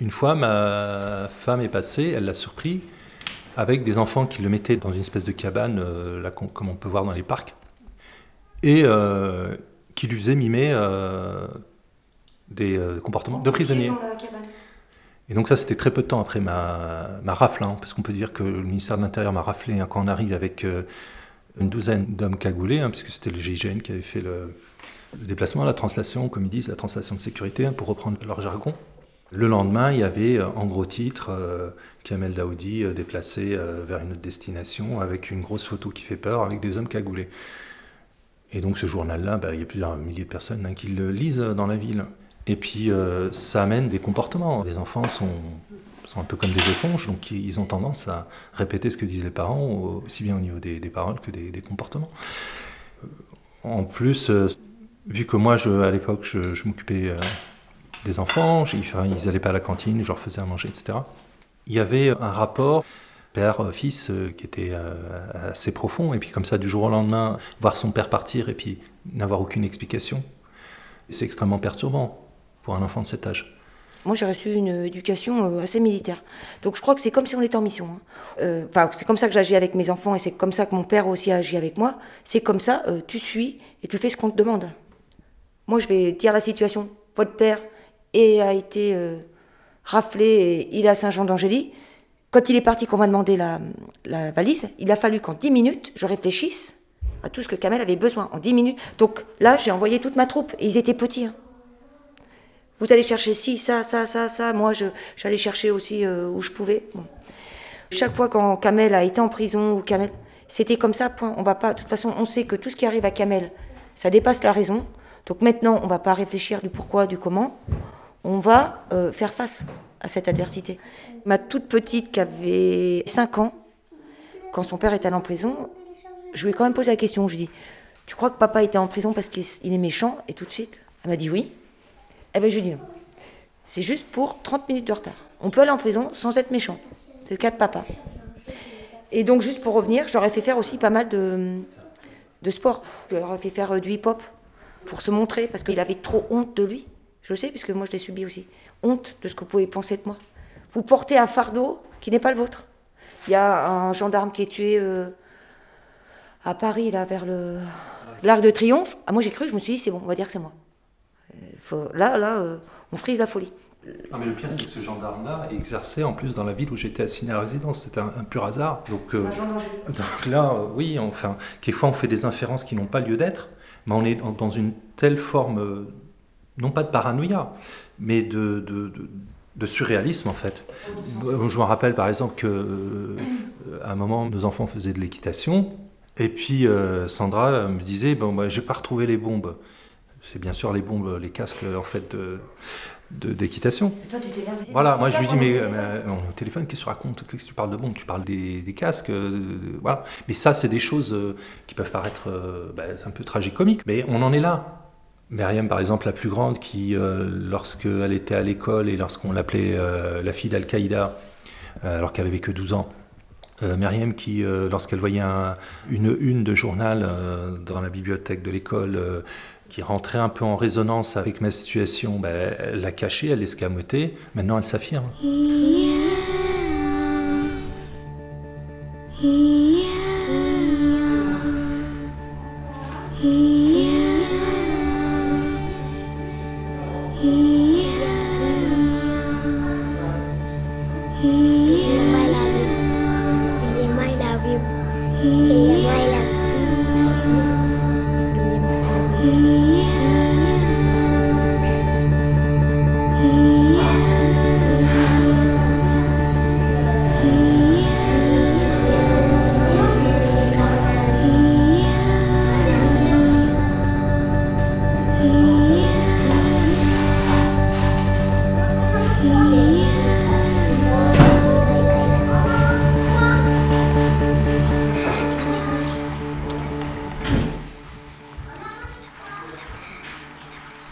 une fois ma femme est passée, elle l'a surpris avec des enfants qui le mettaient dans une espèce de cabane, euh, là, com- comme on peut voir dans les parcs, et euh, qui lui faisaient mimer euh, des euh, comportements de prisonniers. Et donc ça, c'était très peu de temps après ma, ma rafle, hein, parce qu'on peut dire que le ministère de l'Intérieur m'a raflé hein, quand on arrive avec euh, une douzaine d'hommes cagoulés, hein, puisque c'était le GIGN qui avait fait le, déplacement, la translation, comme ils disent, la translation de sécurité, hein, pour reprendre leur jargon. Le lendemain, il y avait euh, en gros titre euh, Kamel Daoudi euh, déplacé vers une autre destination avec une grosse photo qui fait peur, avec des hommes cagoulés. Et donc ce journal-là, bah, il y a plusieurs milliers de personnes hein, qui le lisent dans la ville. Et puis ça amène des comportements. Les enfants sont, sont un peu comme des éponges, donc ils ont tendance à répéter ce que disent les parents, au- aussi bien au niveau des, paroles que des, comportements. Euh, En plus, euh, vu que moi, à l'époque, je, m'occupais euh, des enfants, ils n'allaient pas à la cantine, je leur faisais à manger, etc. Il y avait un rapport père-fils qui était assez profond, et puis comme ça, du jour au lendemain, voir son père partir et puis n'avoir aucune explication, c'est extrêmement perturbant pour un enfant de cet âge. Moi, j'ai reçu une éducation assez militaire. Donc, je crois que c'est comme si on était en mission. Hein. Enfin, c'est comme ça que j'agis avec mes enfants et c'est comme ça que mon père aussi agit avec moi. C'est comme ça, tu suis et tu fais ce qu'on te demande. Moi, je vais dire la situation. Votre père a été raflé, et il est à Saint-Jean-d'Angély. Quand il est parti, qu'on m'a demandé la, la valise, il a fallu qu'en 10 minutes, je réfléchisse à tout ce que Kamel avait besoin en 10 minutes. Donc là, j'ai envoyé toute ma troupe, et ils étaient petits. Hein. Vous allez chercher ci, ça, ça, ça, ça. Moi, j'allais chercher aussi euh, où je pouvais. Chaque fois quand Kamel a été en prison, ou Kamel, c'était comme ça, point. On va pas, de toute façon, on sait que tout ce qui arrive à Kamel, ça dépasse la raison. Donc maintenant, on va pas réfléchir du pourquoi, du comment. On va euh, faire face à cette adversité. Ma toute petite qui avait 5 ans, quand son père est allé en prison, je lui ai quand même posé la question. Je lui ai dit Tu crois que papa était en prison parce qu'il est méchant? Et tout de suite, elle m'a dit oui. Eh bien, je lui dit non. C'est juste pour 30 minutes de retard. On peut aller en prison sans être méchant. C'est le cas de papa. Et donc, juste pour revenir, j'aurais fait faire aussi pas mal de, de sport. Je fait faire euh, du hip-hop pour se montrer parce qu'il avait trop honte de lui. Je le sais, puisque moi je l'ai subi aussi. Honte de ce que vous pouvez penser de moi. Vous portez un fardeau qui n'est pas le vôtre. Il y a un gendarme qui est tué euh, à Paris, là, vers l'Arc de Triomphe. Ah, moi, j'ai cru, je me suis dit, c'est bon, on va dire que c'est moi. Faut, là, là, euh, on frise la folie. Non, mais le pire, c'est que ce gendarme-là exerçait en plus dans la ville où j'étais assigné à résidence. C'était un, pur hasard. Donc, euh, (laughs) donc là, euh, oui, enfin, quelquefois on fait des inférences qui n'ont pas lieu d'être, mais on est dans une telle forme, non pas de paranoïa, mais de, de, de surréalisme en fait. Je me rappelle par exemple qu'à un moment nos enfants faisaient de l'équitation et puis euh, Sandra me disait bon, bah, je n'ai pas retrouvé les bombes. C'est bien sûr les bombes, les casques en fait d'équitation. Voilà, moi je lui dis mais, euh, au téléphone qu'est-ce que tu racontes? Qu'est-ce que tu parles de bombes? Tu parles des, casques, euh, voilà. Mais ça c'est des choses qui peuvent paraître bah, un peu tragicomiques, mais on en est là. Myriam, par exemple, la plus grande, qui, lorsqu'elle était à l'école et lorsqu'on l'appelait la fille d'Al-Qaïda, alors qu'elle avait que 12 ans, euh, Myriam qui, euh, lorsqu'elle voyait une une de journal euh, dans la bibliothèque de l'école, qui rentrait un peu en résonance avec ma situation, ben, elle l'a cachée, elle l'escamotait. Maintenant, elle s'affirme.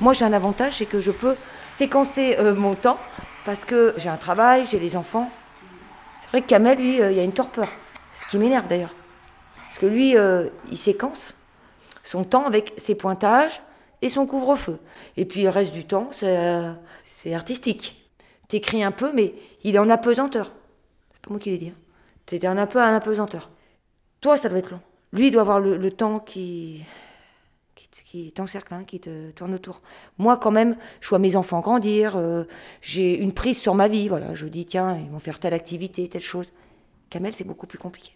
Moi, j'ai un avantage, c'est que je peux séquencer euh, mon temps parce que j'ai un travail, j'ai les enfants. C'est vrai que Kamel, lui, euh, il y a une torpeur. Ce qui m'énerve d'ailleurs. Parce que lui, euh, il séquence son temps avec ses pointages et son couvre-feu. Et puis le reste du temps, c'est artistique. T'écris un peu, mais il est en apesanteur. C'est pas moi qui l'ai dit. Hein. T'es un peu en apesanteur. Toi, ça doit être long. Lui, il doit avoir le temps qui qui t'encercle, hein, qui te tourne autour. Moi, quand même, je vois mes enfants grandir, euh, j'ai une prise sur ma vie, voilà. Je dis, tiens, ils vont faire telle activité, telle chose. Kamel, c'est beaucoup plus compliqué.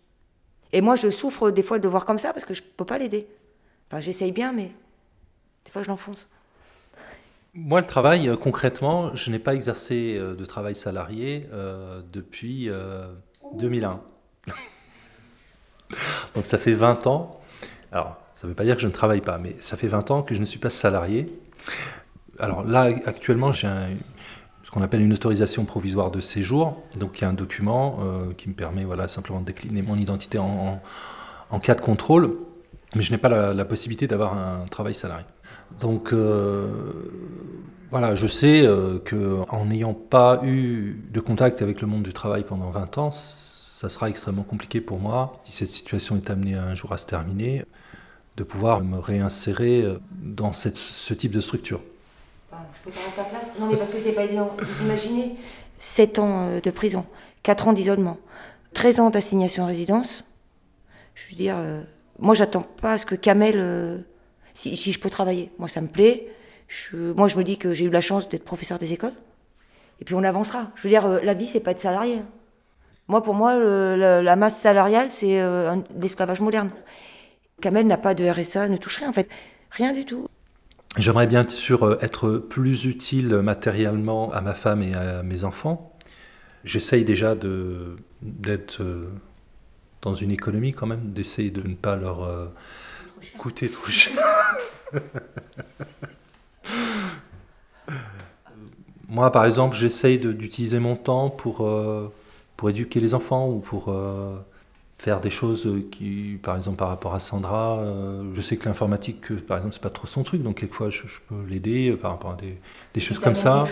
Et moi, je souffre des fois de voir comme ça parce que je ne peux pas l'aider. Enfin, j'essaye bien, mais des fois, je l'enfonce. Moi, le travail, euh, concrètement, je n'ai pas exercé euh, de travail salarié depuis 2001. (laughs) Donc, ça fait 20 ans. Alors, ça ne veut pas dire que je ne travaille pas, mais ça fait 20 ans que je ne suis pas salarié. Alors là, actuellement, j'ai ce qu'on appelle une autorisation provisoire de séjour. Donc il y a un document euh, qui me permet voilà, simplement de décliner mon identité en, cas de contrôle, mais je n'ai pas la, possibilité d'avoir un travail salarié. Donc euh, voilà, je sais euh, qu'en n'ayant pas eu de contact avec le monde du travail pendant 20 ans, ça sera extrêmement compliqué pour moi si cette situation est amenée un jour à se terminer de pouvoir me réinsérer euh, dans cette, ce type de structure. je peux pas à ta place. Non, mais parce que c'est pas évident. Imaginez 7 ans euh, de prison, 4 ans d'isolement, 13 ans d'assignation en résidence. Je veux dire, euh, moi, j'attends pas à ce que Kamel. euh, si, si je peux travailler, moi, ça me plaît. Je, moi, je me dis que j'ai eu la chance d'être professeur des écoles. Et puis, on avancera. Je veux dire, euh, la vie, c'est pas être salarié. hein. Moi, pour moi, le- la masse salariale, c'est l'esclavage moderne. Kamel n'a pas de RSA, ne touche rien, en fait. Rien du tout. J'aimerais bien sûr euh, être plus utile matériellement à ma femme et à mes enfants. J'essaye déjà de- d'être euh, dans une économie quand même, d'essayer de ne pas leur euh, coûter trop cher. (laughs) Moi, par exemple, j'essaye de- d'utiliser mon temps pour, euh, pour éduquer les enfants ou pour euh, faire des choses qui, par exemple, par rapport à Sandra, euh, je sais que l'informatique, euh, par exemple, c'est pas trop son truc, donc quelquefois je, peux l'aider euh, par rapport à des, choses comme ça.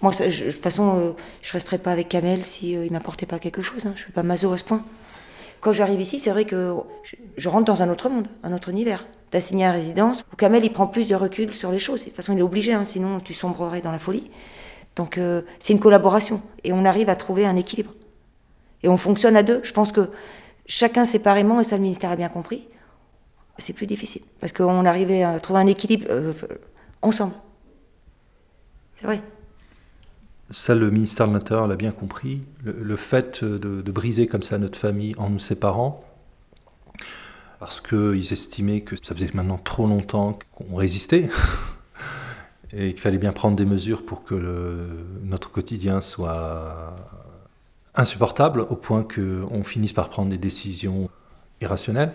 Moi, ça, je- de toute façon, euh, je resterai pas avec Kamel si euh, il m'apportait pas quelque chose. hein. Je suis pas maso à ce point. Quand j'arrive ici, c'est vrai que je, rentre dans un autre monde, un autre univers. T'assigné à résidence, où Kamel, il prend plus de recul sur les choses. De toute façon, il est obligé, hein, sinon tu sombrerais dans la folie. Donc, euh, c'est une collaboration. Et on arrive à trouver un équilibre. Et on fonctionne à deux. Je pense que chacun séparément, et ça, le ministère a bien compris, c'est plus difficile. Parce qu'on arrivait à trouver un équilibre euh, ensemble. C'est vrai. Ça, le ministère de l'Intérieur l'a bien compris. Le, fait de, briser comme ça notre famille en nous séparant, parce qu'ils estimaient que ça faisait maintenant trop longtemps qu'on résistait, (laughs) et qu'il fallait bien prendre des mesures pour que notre quotidien soit insupportable, au point qu'on finisse par prendre des décisions irrationnelles.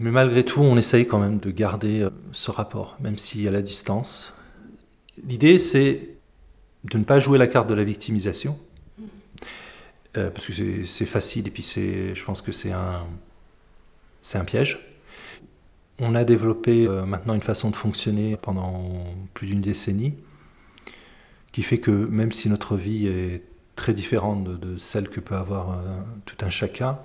Mais malgré tout, on essaye quand même de garder euh, ce rapport, même si à la distance. L'idée, c'est de ne pas jouer la carte de la victimisation, euh, parce que c'est- facile et puis je pense que c'est un, un piège. On a développé euh, maintenant une façon de fonctionner pendant plus d'une décennie, qui fait que même si notre vie est très différente de, celle que peut avoir euh, tout un chacun,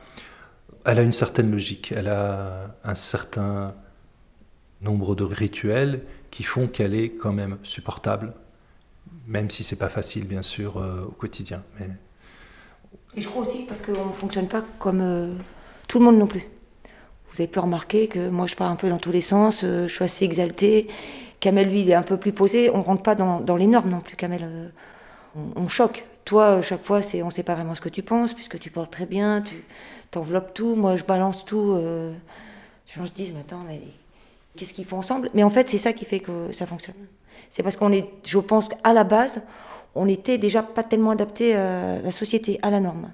elle a une certaine logique, elle a un certain nombre de rituels qui font qu'elle est quand même supportable, même si c'est pas facile bien sûr euh, au quotidien. Et je crois aussi parce qu'on ne fonctionne pas comme euh, tout le monde non plus. Vous avez pu remarquer que moi je pars un peu dans tous les sens, je suis assez exaltée. Kamel, lui, il est un peu plus posé. On rentre pas dans, les normes non plus, Kamel. on choque. Toi, chaque fois, on sait pas vraiment ce que tu penses, puisque tu parles très bien, tu t'enveloppes tout. Moi, je balance tout. euh, les gens se disent, mais attends, mais qu'est-ce qu'ils font ensemble? Mais en fait, c'est ça qui fait que ça fonctionne. C'est parce qu'on est, je pense qu'à la base, on était déjà pas tellement adapté à la société, à la norme.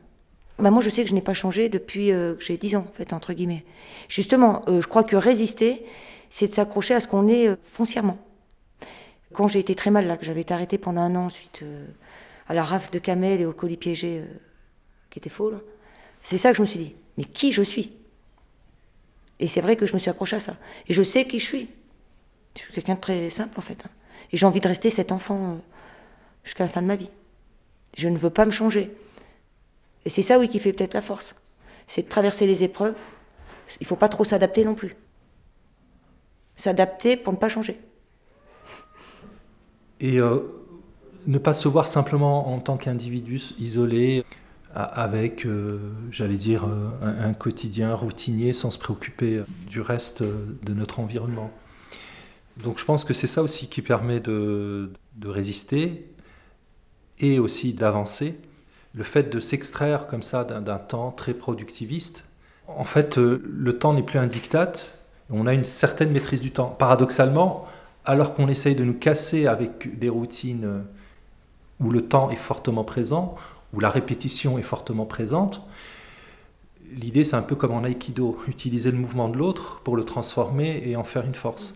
Bah moi, je sais que je n'ai pas changé depuis euh, que j'ai 10 ans, en fait, entre guillemets. Justement, euh, je crois que résister, c'est de s'accrocher à ce qu'on est foncièrement. Quand j'ai été très mal, là, que j'avais été arrêtée pendant un an suite euh, à la rafle de Camel et au colis piégé euh, qui était faux, c'est ça que je me suis dit. Mais qui je suis? Et c'est vrai que je me suis accrochée à ça. Et je sais qui je suis. Je suis quelqu'un de très simple, en fait. hein. Et j'ai envie de rester cet enfant euh, jusqu'à la fin de ma vie. Je ne veux pas me changer. Et c'est ça, oui, qui fait peut-être la force. C'est de traverser les épreuves. Il faut pas trop s'adapter non plus. S'adapter pour ne pas changer. Et euh, ne pas se voir simplement en tant qu'individu isolé, avec, euh, j'allais dire, euh, un, quotidien routinier sans se préoccuper euh, du reste de notre environnement. Donc je pense que c'est ça aussi qui permet de, de résister et aussi d'avancer. Le fait de s'extraire comme ça d'un temps très productiviste, en fait, le temps n'est plus un diktat, on a une certaine maîtrise du temps. Paradoxalement, alors qu'on essaye de nous casser avec des routines où le temps est fortement présent, où la répétition est fortement présente, l'idée c'est un peu comme en aïkido, (laughs) utiliser le mouvement de l'autre pour le transformer et en faire une force.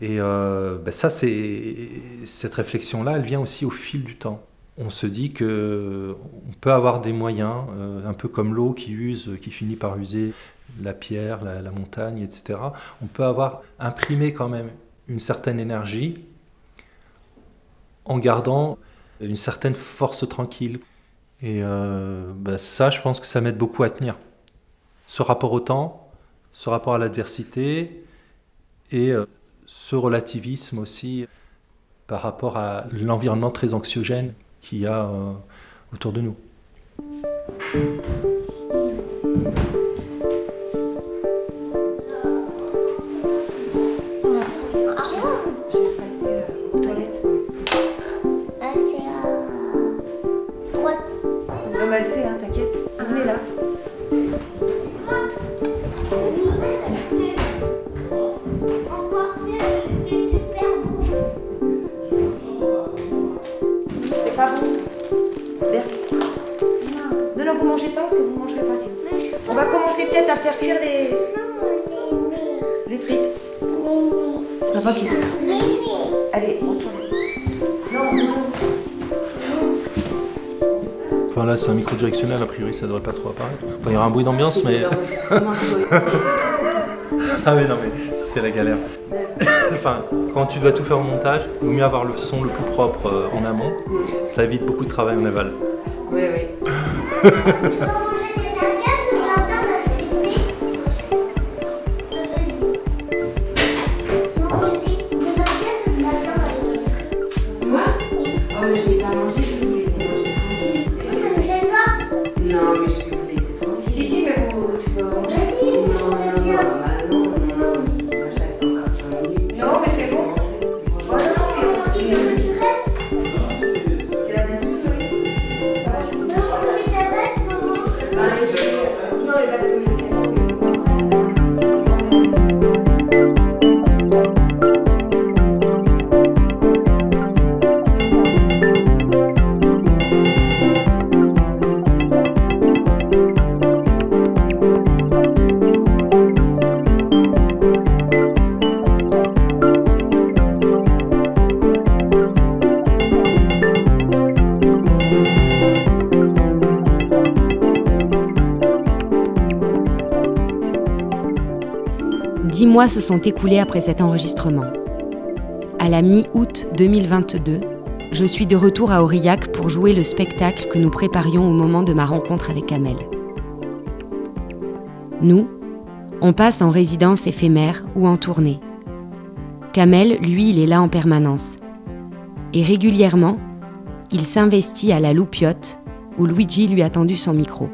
Et euh, ben ça, c'est cette réflexion-là, elle vient aussi au fil du temps. On se dit que on peut avoir des moyens, euh, un peu comme l'eau qui use, qui finit par user la pierre, la, la montagne, etc. On peut avoir imprimé quand même une certaine énergie en gardant une certaine force tranquille. Et euh, ben ça, je pense que ça m'aide beaucoup à tenir. Ce rapport au temps, ce rapport à l'adversité et euh, ce relativisme aussi par rapport à l'environnement très anxiogène qu'il y a euh, autour de nous. A priori ça devrait pas trop apparaître. il y aura un bruit d'ambiance, mais. (laughs) ah oui, non, mais c'est la galère. (laughs) enfin, quand tu dois tout faire au montage, il vaut mieux avoir le son le plus propre euh, en amont. Ça évite beaucoup de travail en aval. Oui, oui. (laughs) se sont écoulés après cet enregistrement. À la mi-août 2022, je suis de retour à Aurillac pour jouer le spectacle que nous préparions au moment de ma rencontre avec Amel. Nous, on passe en résidence éphémère ou en tournée. Kamel, lui, il est là en permanence. Et régulièrement, il s'investit à la loupiote où Luigi lui a tendu son micro.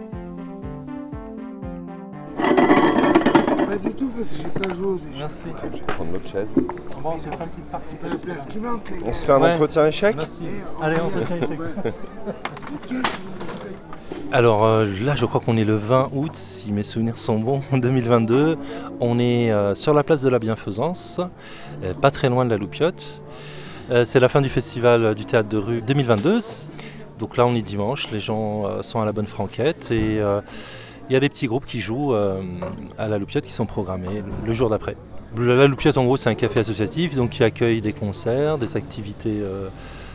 Je vais prendre l'autre chaise. Bon, on se fait une petite partie. la place qui manque, les gars. On se fait un ouais. entretien échec Merci. Allez, entretien échec. (laughs) Alors euh, là, je crois qu'on est le 20 août, si mes souvenirs sont bons, (laughs) 2022. On est euh, sur la place de la Bienfaisance, euh, pas très loin de la Loupiote. Euh, c'est la fin du festival du théâtre de rue 2022. Donc là, on est dimanche, les gens euh, sont à la bonne franquette et euh, il y a des petits groupes qui jouent euh, à la Loupiote qui sont programmés le jour d'après. La Loupiote, en gros, c'est un café associatif donc qui accueille des concerts, des activités euh,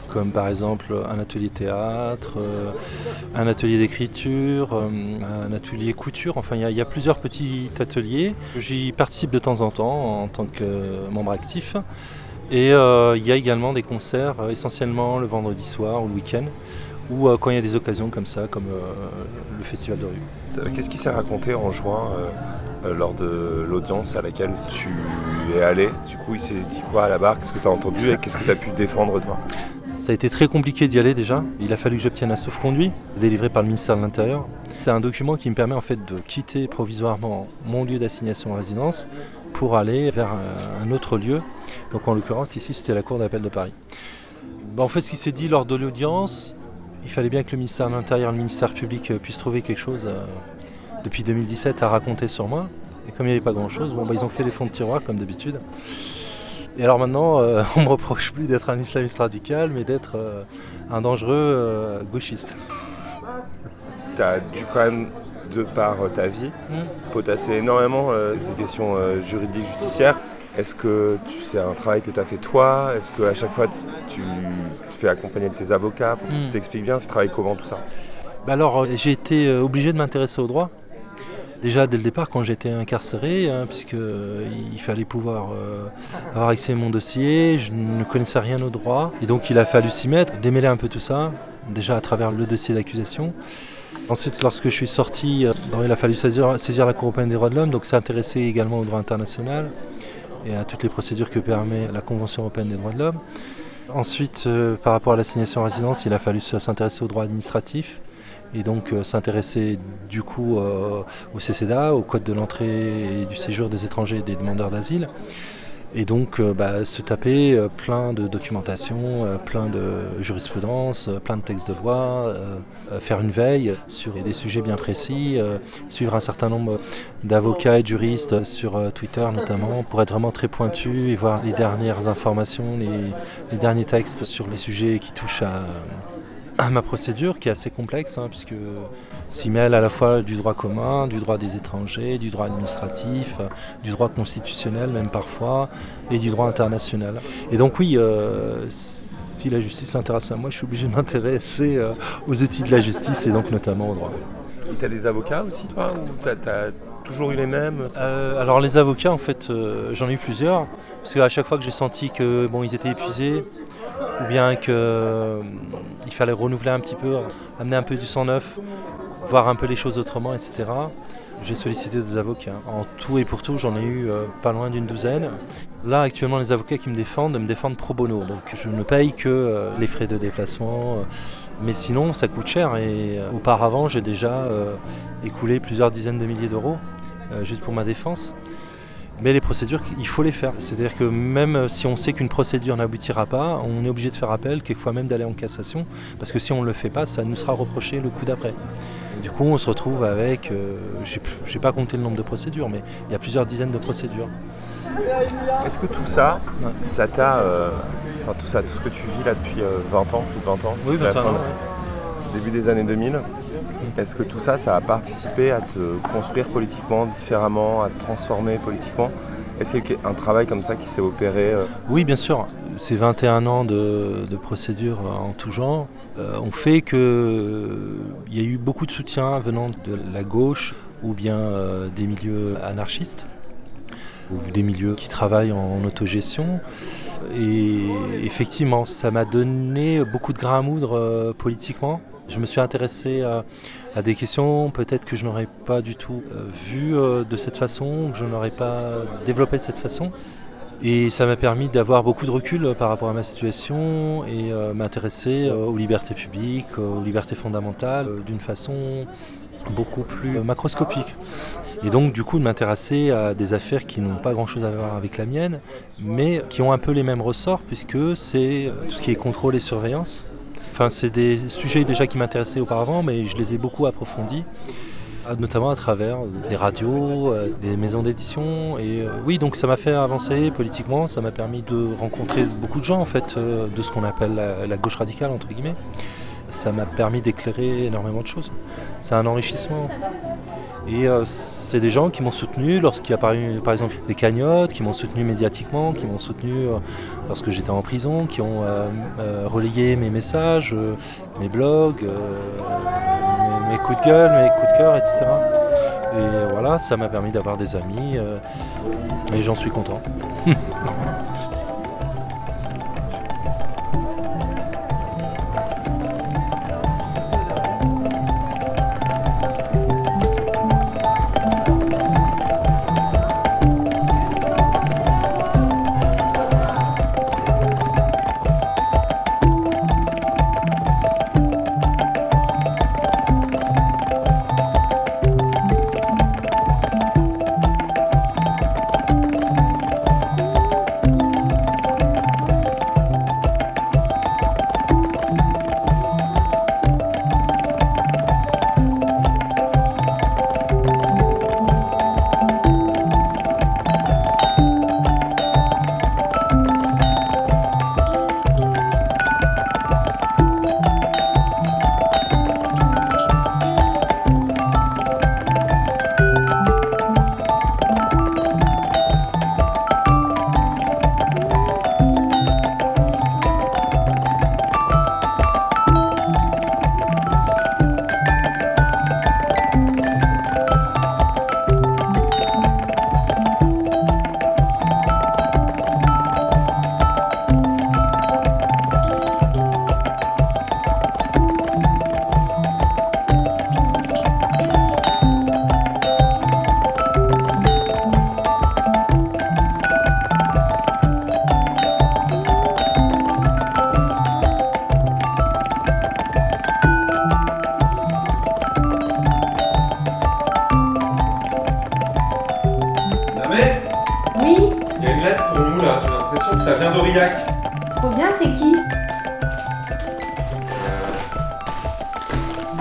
comme par exemple un atelier théâtre, euh, un atelier d'écriture, un atelier couture. Enfin, il y, a plusieurs petits ateliers. J'y participe de temps en temps en tant que membre actif. Et il y a également des concerts essentiellement le vendredi soir ou le week-end ou quand il y a des occasions comme ça, comme le festival de rue. Qu'est-ce qui s'est raconté en juin euh, lors de l'audience à laquelle tu es allé Du coup, il s'est dit quoi à la barre? Qu'est-ce que tu as entendu et qu'est-ce que tu as pu défendre toi? Ça a été très compliqué d'y aller déjà. Il a fallu que j'obtienne un sauf-conduit délivré par le ministère de l'Intérieur. C'est un document qui me permet en fait de quitter provisoirement mon lieu d'assignation en résidence pour aller vers un autre lieu. Donc en l'occurrence ici c'était la Cour d'appel de Paris. Bah, en fait ce qui s'est dit lors de l'audience, il fallait bien que le ministère de l'Intérieur le ministère public euh, puissent trouver quelque chose euh, depuis 2017 à raconter sur moi. Et comme il n'y avait pas grand-chose, bon, bah, ils ont fait les fonds de tiroir comme d'habitude. Et alors maintenant, euh, (laughs) on me reproche plus d'être un islamiste radical, mais d'être euh, un dangereux euh, gauchiste. Tu as dû quand même, de par ta vie, mm. potasser énormément ces questions juridiques, judiciaires. Est-ce que c'est un travail que tu as fait toi? Est-ce qu'à chaque fois tu te fais accompagner de tes avocats pour qu'ils mm. t'expliquent bien? Tu travailles comment tout ça? Bah Alors j'ai été obligé de m'intéresser au droit. Déjà dès le départ quand j'étais incarcéré, hein, puisqu'il euh, fallait pouvoir euh, avoir accès à mon dossier, je ne connaissais rien au droit. Et donc il a fallu s'y mettre, démêler un peu tout ça, déjà à travers le dossier d'accusation. Ensuite, lorsque je suis sorti, euh, il a fallu saisir, saisir la Cour européenne des droits de l'homme, donc s'intéresser également au droit international. et à toutes les procédures que permet la Convention européenne des droits de l'homme. Ensuite, par rapport à l'assignation en résidence, il a fallu s'intéresser aux droits administratifs et donc euh, s'intéresser du coup euh, au CCDA, au Code de l'entrée et du séjour des étrangers et des demandeurs d'asile. Et donc bah, se taper plein de documentation, plein de jurisprudence, plein de textes de loi, faire une veille sur des sujets bien précis, suivre un certain nombre d'avocats et de juristes sur Twitter notamment, pour être vraiment très pointu et voir les dernières informations, les derniers textes sur les sujets qui touchent à (clears throat) à ma procédure qui est assez complexe, hein, puisque s'y mêle à la fois du droit commun, du droit des étrangers, du droit administratif, euh, du droit constitutionnel même parfois, et du droit international. Et donc oui, euh, si la justice s'intéresse à moi, je suis obligé de m'intéresser euh, aux outils de la justice et donc notamment au droit. Et tu as des avocats aussi toi ou tu as, toujours eu les mêmes Alors les avocats en fait j'en ai eu plusieurs, parce qu'à chaque fois que j'ai senti que bon ils étaient épuisés, ou bien qu'il euh, fallait renouveler un petit peu, amener un peu du sang neuf, voir un peu les choses autrement, etc. J'ai sollicité des avocats. En tout et pour tout, j'en ai eu euh, pas loin d'une douzaine. Là, actuellement, les avocats qui me défendent me défendent pro bono. Donc, je ne paye que euh, les frais de déplacement. mais sinon, ça coûte cher. Et auparavant, j'ai déjà écoulé plusieurs dizaines de milliers d'euros juste pour ma défense. Mais les procédures, il faut les faire. C'est-à-dire que même si on sait qu'une procédure n'aboutira pas, on est obligé de faire appel, quelquefois même d'aller en cassation, parce que si on ne le fait pas, ça nous sera reproché le coup d'après. Du coup, on se retrouve avec, euh, je n'ai pas compté le nombre de procédures, mais il y a plusieurs dizaines de procédures. Est-ce que tout ça, ça t'a, euh, enfin tout ça, tout ce que tu vis là depuis 20 euh, ans, plus de 20 ans, oui, 20 ans, début des années 2000, est-ce que tout ça, ça a participé à te construire politiquement différemment, à te transformer politiquement? Est-ce qu'il y a un travail comme ça qui s'est opéré euh? Oui, bien sûr. Ces 21 ans de, procédures en tout genre euh, ont fait qu'il euh, y a eu beaucoup de soutien venant de la gauche ou bien des milieux anarchistes ou des milieux qui travaillent en autogestion. Et effectivement, ça m'a donné beaucoup de grain à moudre politiquement. Je me suis intéressé à, des questions peut-être que je n'aurais pas du tout euh, vues euh, de cette façon, que je n'aurais pas développé de cette façon. Et ça m'a permis d'avoir beaucoup de recul euh, par rapport à ma situation et m'intéresser aux libertés publiques, aux libertés fondamentales d'une façon beaucoup plus macroscopique. Et donc du coup de m'intéresser à des affaires qui n'ont pas grand-chose à voir avec la mienne, mais qui ont un peu les mêmes ressorts puisque c'est tout ce qui est contrôle et surveillance. C'est des sujets déjà qui m'intéressaient auparavant, mais je les ai beaucoup approfondis, euh, notamment à travers des radios, euh, des maisons d'édition. Et euh, oui, donc ça m'a fait avancer politiquement, ça m'a permis de rencontrer beaucoup de gens, en fait, de ce qu'on appelle la, gauche radicale, entre guillemets. Ça m'a permis d'éclairer énormément de choses. C'est un enrichissement. Et euh, c'est des gens qui m'ont soutenu lorsqu'il y a par, exemple des cagnottes, qui m'ont soutenu médiatiquement, qui m'ont soutenu euh, lorsque j'étais en prison, qui ont euh, relayé mes messages, mes blogs, mes, mes, coups de gueule, mes coups de cœur, etc. Et voilà, ça m'a permis d'avoir des amis et j'en suis content. (laughs)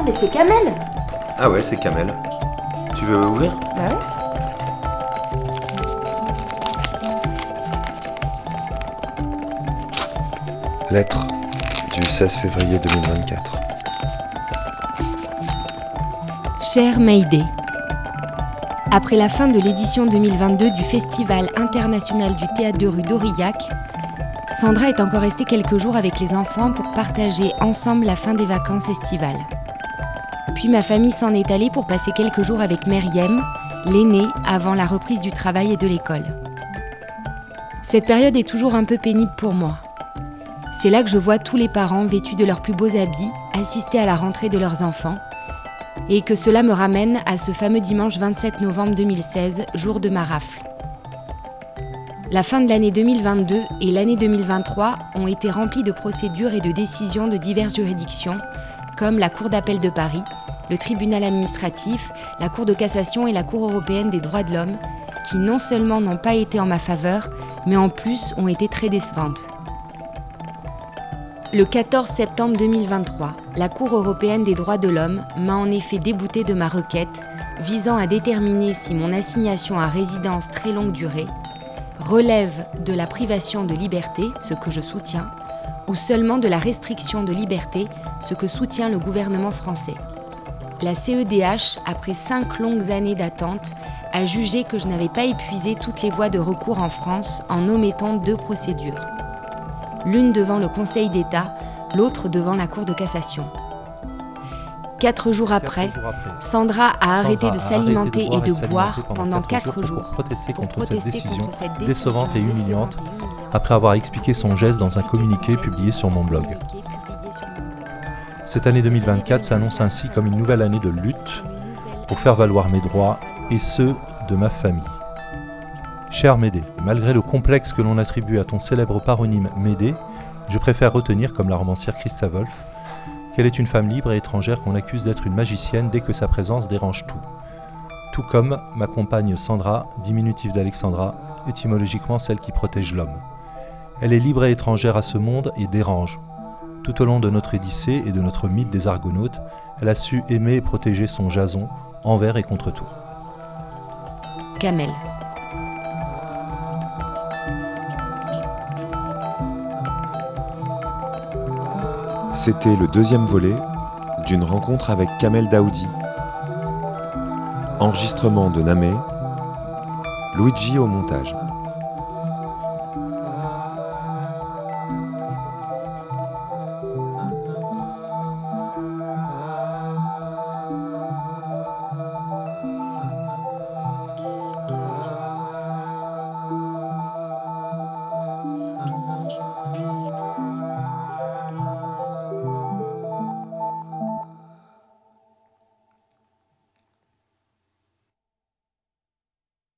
mais c'est Kamel Ah ouais, c'est Kamel. Tu veux ouvrir? Bah ouais. Lettre du 16 février 2024. Cher Mayday, après la fin de l'édition 2022 du Festival international du théâtre de rue d'Aurillac, Sandra est encore restée quelques jours avec les enfants pour partager ensemble la fin des vacances estivales. Ma famille s'en est allée pour passer quelques jours avec Meriem, l'aînée, avant la reprise du travail et de l'école. Cette période est toujours un peu pénible pour moi. C'est là que je vois tous les parents vêtus de leurs plus beaux habits assister à la rentrée de leurs enfants et que cela me ramène à ce fameux dimanche 27 novembre 2016, jour de ma rafle. La fin de l'année 2022 et l'année 2023 ont été remplies de procédures et de décisions de diverses juridictions, comme la Cour d'appel de Paris, le tribunal administratif, la Cour de cassation et la Cour européenne des droits de l'homme, qui non seulement n'ont pas été en ma faveur, mais en plus ont été très décevantes. Le 14 septembre 2023, la Cour européenne des droits de l'homme m'a en effet débouté de ma requête visant à déterminer si mon assignation à résidence très longue durée relève de la privation de liberté, ce que je soutiens, ou seulement de la restriction de liberté, ce que soutient le gouvernement français. La CEDH, après cinq longues années d'attente, a jugé que je n'avais pas épuisé toutes les voies de recours en France en omettant deux procédures l'une devant le Conseil d'État, l'autre devant la Cour de cassation. Quatre jours après, Sandra a arrêté de s'alimenter et de boire pendant quatre jours pour protester contre cette décision décevante et humiliante après avoir expliqué son geste dans un communiqué publié sur mon blog. Cette année 2024 s'annonce ainsi comme une nouvelle année de lutte pour faire valoir mes droits et ceux de ma famille. Cher Médée, malgré le complexe que l'on attribue à ton célèbre paronyme Médée, je préfère retenir, comme la romancière Christa Wolf, qu'elle est une femme libre et étrangère qu'on accuse d'être une magicienne dès que sa présence dérange tout. Tout comme ma compagne Sandra, diminutif d'Alexandra, étymologiquement celle qui protège l'homme. Elle est libre et étrangère à ce monde et dérange. Tout au long de notre Odyssée et de notre mythe des Argonautes, elle a su aimer et protéger son Jason envers et contre tout. Kamel. C'était le deuxième volet d'une rencontre avec Kamel Daoudi. Enregistrement de Namé, Luigi au montage.